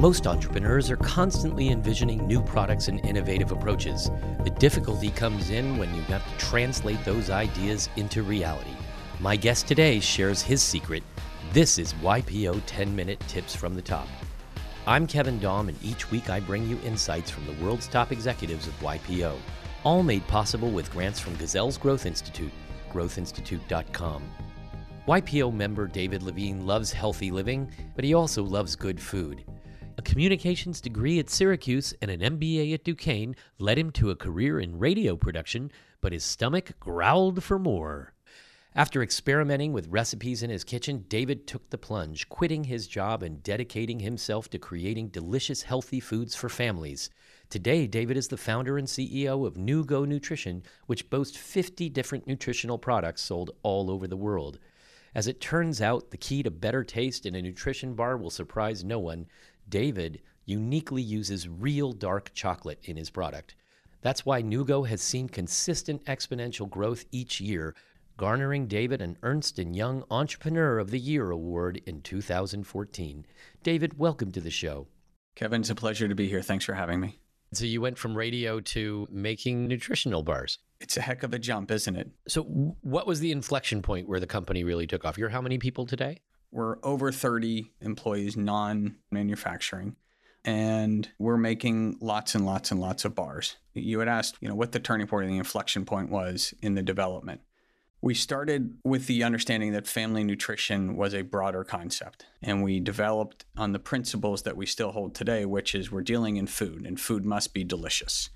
Most entrepreneurs are constantly envisioning new products and innovative approaches. The difficulty comes in when you have to translate those ideas into reality. My guest today shares his secret. This is YPO 10 Minute Tips from the Top. I'm Kevin Daum, and each week I bring you insights from the world's top executives of YPO, all made possible with grants from Gazelle's Growth Institute, growthinstitute.com. YPO member David Levine loves healthy living, but he also loves good food. A communications degree at Syracuse and an MBA at Duquesne led him to a career in radio production, but his stomach growled for more. After experimenting with recipes in his kitchen, David took the plunge, quitting his job and dedicating himself to creating delicious, healthy foods for families. Today, David is the founder and CEO of NuGo Nutrition, which boasts 50 different nutritional products sold all over the world. As it turns out, the key to better taste in a nutrition bar will surprise no one. David uniquely uses real dark chocolate in his product. That's why NuGo has seen consistent exponential growth each year, garnering David an Ernst & Young Entrepreneur of the Year award in 2014. David, welcome to the show. Kevin, it's a pleasure to be here. Thanks for having me. So you went from radio to making nutritional bars. It's a heck of a jump, isn't it? So what was the inflection point where the company really took off? You're how many people today? We're over 30 employees, non manufacturing, and we're making lots and lots and lots of bars. You had asked, you know, what the turning point and the inflection point was in the development. We started with the understanding that family nutrition was a broader concept, and we developed on the principles that we still hold today, which is we're dealing in food, and food must be delicious.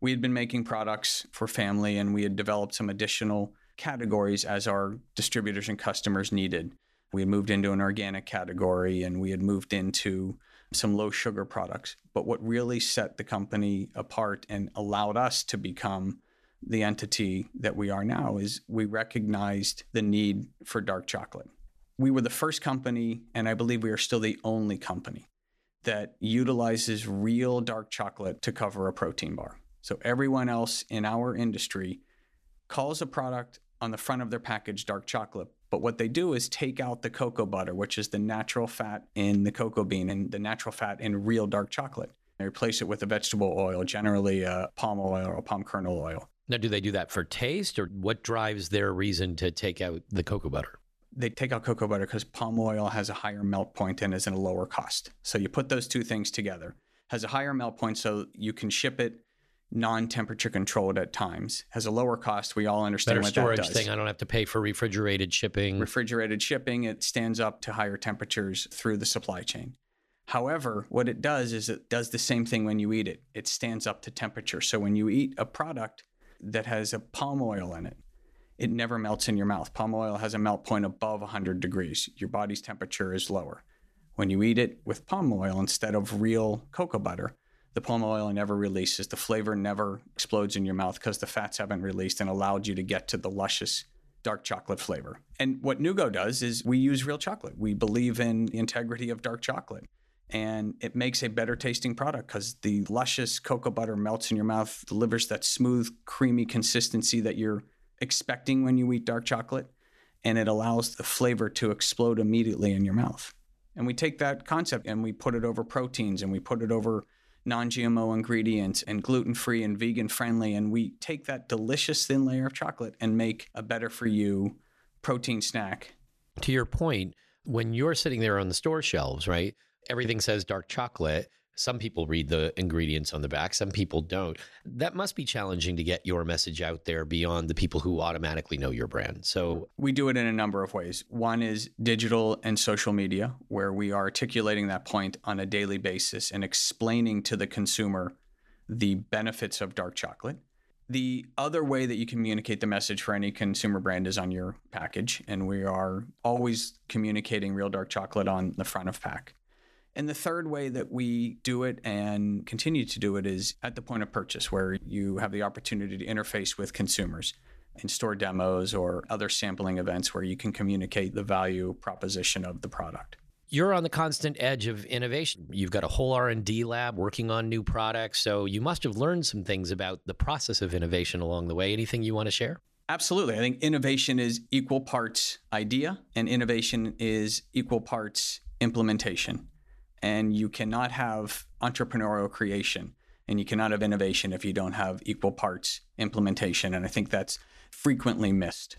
We had been making products for family, and we had developed some additional categories as our distributors and customers needed. We had moved into an organic category and we had moved into some low sugar products. But what really set the company apart and allowed us to become the entity that we are now is we recognized the need for dark chocolate. We were the first company, and I believe we are still the only company that utilizes real dark chocolate to cover a protein bar. So everyone else in our industry calls a product on the front of their package dark chocolate, but what they do is take out the cocoa butter, which is the natural fat in the cocoa bean and the natural fat in real dark chocolate. They replace it with a vegetable oil, generally uh, palm oil or palm kernel oil. Now, do they do that for taste or what drives their reason to take out the cocoa butter? They take out cocoa butter because palm oil has a higher melt point and is in a lower cost. So you put those two things together. Has a higher melt point so you can ship it non-temperature controlled at times has a lower cost. We all understand Better what storage that does. thing. I don't have to pay for refrigerated shipping. Refrigerated shipping, it stands up to higher temperatures through the supply chain. However, what it does is it does the same thing when you eat it. It stands up to temperature. So when you eat a product that has a palm oil in it, it never melts in your mouth. Palm oil has a melt point above 100 degrees. Your body's temperature is lower. When you eat it with palm oil instead of real cocoa butter, the palm oil never releases. The flavor never explodes in your mouth because the fats haven't released and allowed you to get to the luscious dark chocolate flavor. And what NuGo does is we use real chocolate. We believe in the integrity of dark chocolate. And it makes a better tasting product because the luscious cocoa butter melts in your mouth, delivers that smooth, creamy consistency that you're expecting when you eat dark chocolate. And it allows the flavor to explode immediately in your mouth. And we take that concept and we put it over proteins and we put it over non GMO ingredients and gluten free and vegan friendly. And we take that delicious thin layer of chocolate and make a better for you protein snack. To your point, when you're sitting there on the store shelves, right? Everything says dark chocolate. Some people read the ingredients on the back, some people don't. That must be challenging to get your message out there beyond the people who automatically know your brand. So, we do it in a number of ways. One is digital and social media, where we are articulating that point on a daily basis and explaining to the consumer the benefits of dark chocolate. The other way that you communicate the message for any consumer brand is on your package, and we are always communicating real dark chocolate on the front of pack. And the third way that we do it and continue to do it is at the point of purchase, where you have the opportunity to interface with consumers in store demos or other sampling events where you can communicate the value proposition of the product. You're on the constant edge of innovation. You've got a whole R&D lab working on new products, so you must have learned some things about the process of innovation along the way. Anything you want to share? Absolutely. I think innovation is equal parts idea and innovation is equal parts implementation. And you cannot have entrepreneurial creation and you cannot have innovation if you don't have equal parts implementation. And I think that's frequently missed.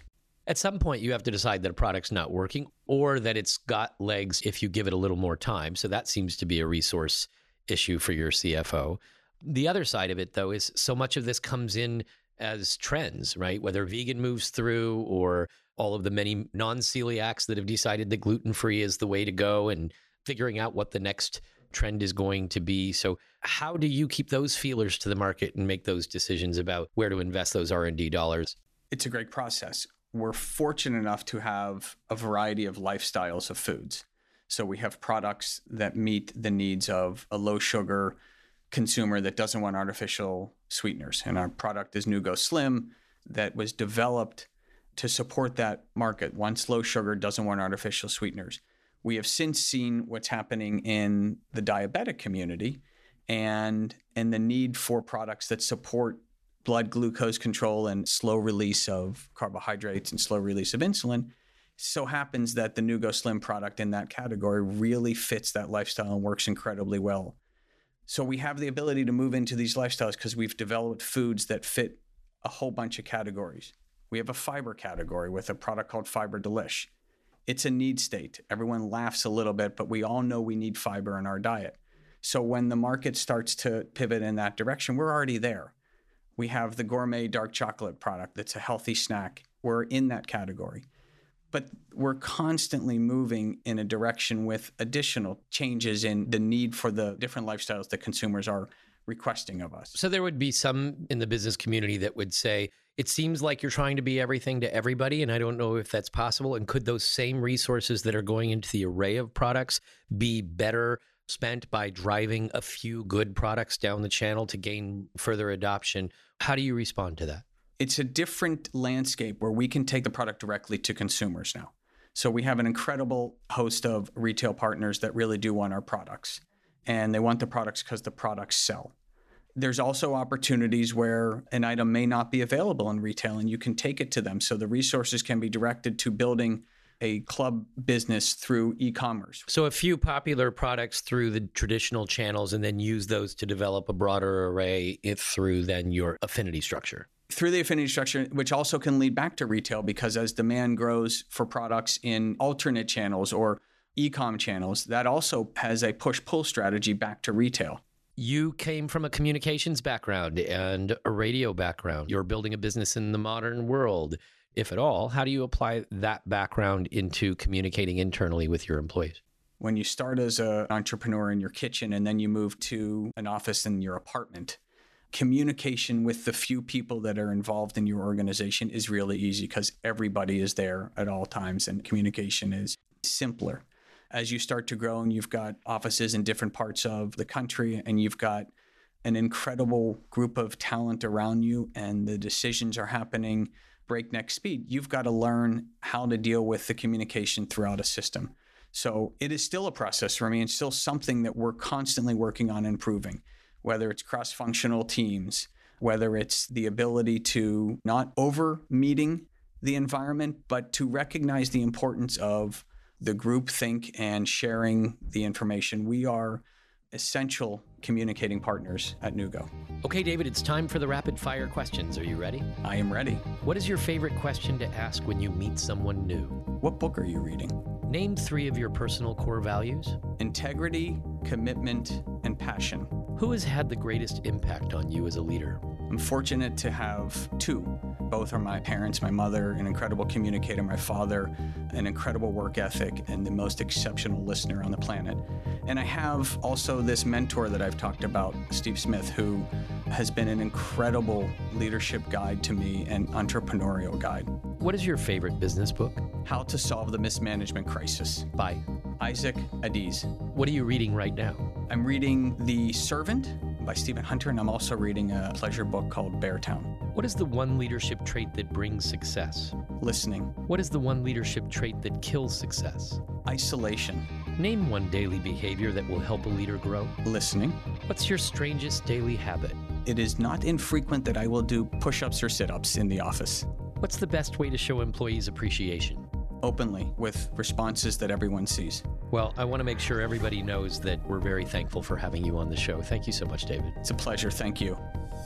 At some point, you have to decide that a product's not working or that it's got legs if you give it a little more time. So that seems to be a resource issue for your CFO. The other side of it, though, is so much of this comes in as trends, right? Whether vegan moves through or all of the many non celiacs that have decided that gluten free is the way to go and figuring out what the next trend is going to be. So how do you keep those feelers to the market and make those decisions about where to invest those R&D dollars? It's a great process. We're fortunate enough to have a variety of lifestyles of foods. So we have products that meet the needs of a low sugar consumer that doesn't want artificial sweeteners. And our product is NuGo Slim that was developed to support that market. Once low sugar doesn't want artificial sweeteners. We have since seen what's happening in the diabetic community and and the need for products that support blood glucose control and slow release of carbohydrates and slow release of insulin. So happens that the NuGo Slim product in that category really fits that lifestyle and works incredibly well. So we have the ability to move into these lifestyles because we've developed foods that fit a whole bunch of categories. We have a fiber category with a product called Fiber d'Lish. It's a need state. Everyone laughs a little bit, but we all know we need fiber in our diet. So when the market starts to pivot in that direction, we're already there. We have the gourmet dark chocolate product that's a healthy snack. We're in that category. But we're constantly moving in a direction with additional changes in the need for the different lifestyles that consumers are requesting of us. So there would be some in the business community that would say, it seems like you're trying to be everything to everybody. And I don't know if that's possible. And could those same resources that are going into the array of products be better spent by driving a few good products down the channel to gain further adoption? How do you respond to that? It's a different landscape where we can take the product directly to consumers now. So we have an incredible host of retail partners that really do want our products. And they want the products because the products sell. There's also opportunities where an item may not be available in retail and you can take it to them. So the resources can be directed to building a club business through e-commerce. So a few popular products through the traditional channels and then use those to develop a broader array through then your affinity structure. Through the affinity structure, which also can lead back to retail because as demand grows for products in alternate channels or e-com channels, that also has a push-pull strategy back to retail. You came from a communications background and a radio background. You're building a business in the modern world if at all, how do you apply that background into communicating internally with your employees? When you start as an entrepreneur in your kitchen and then you move to an office in your apartment, communication with the few people that are involved in your organization is really easy because everybody is there at all times and communication is simpler. As you start to grow and you've got offices in different parts of the country and you've got an incredible group of talent around you and the decisions are happening breakneck speed, you've got to learn how to deal with the communication throughout a system. So it is still a process for me and still something that we're constantly working on improving, whether it's cross functional teams, whether it's the ability to not over meeting the environment, but to recognize the importance of the group think and sharing the information. We are essential communicating partners at NuGo. Okay, David, it's time for the rapid fire questions. Are you ready? I am ready. What is your favorite question to ask when you meet someone new? What book are you reading? Name three of your personal core values integrity, commitment, and passion. Who has had the greatest impact on you as a leader? I'm fortunate to have two. Both are my parents, my mother, an incredible communicator, my father, an incredible work ethic, and the most exceptional listener on the planet. And I have also this mentor that I've talked about, Steve Smith, who has been an incredible leadership guide to me and entrepreneurial guide. What is your favorite business book? How to Solve the Mismanagement Crisis by Isaac Adizes. What are you reading right now? I'm reading The Servant by Stephen Hunter, and I'm also reading a pleasure book called Beartown. What is the one leadership trait that brings success? Listening. What is the one leadership trait that kills success? Isolation. Name one daily behavior that will help a leader grow. Listening. What's your strangest daily habit? It is not infrequent that I will do push ups or sit ups in the office. What's the best way to show employees appreciation? Openly, with responses that everyone sees. Well, I want to make sure everybody knows that we're very thankful for having you on the show. Thank you so much, David. It's a pleasure. Thank you.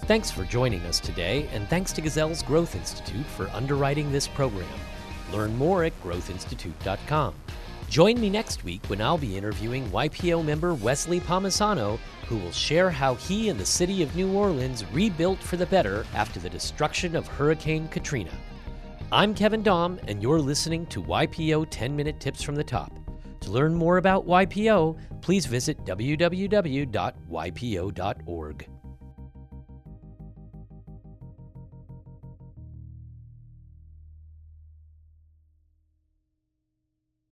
Thanks for joining us today, and thanks to Gazelle's Growth Institute for underwriting this program. Learn more at growthinstitute.com. Join me next week when I'll be interviewing YPO member Wesley Palmisano, who will share how he and the city of New Orleans rebuilt for the better after the destruction of Hurricane Katrina. I'm Kevin Daum, and you're listening to YPO 10 Minute Tips from the Top. To learn more about YPO, please visit www.ypo.org.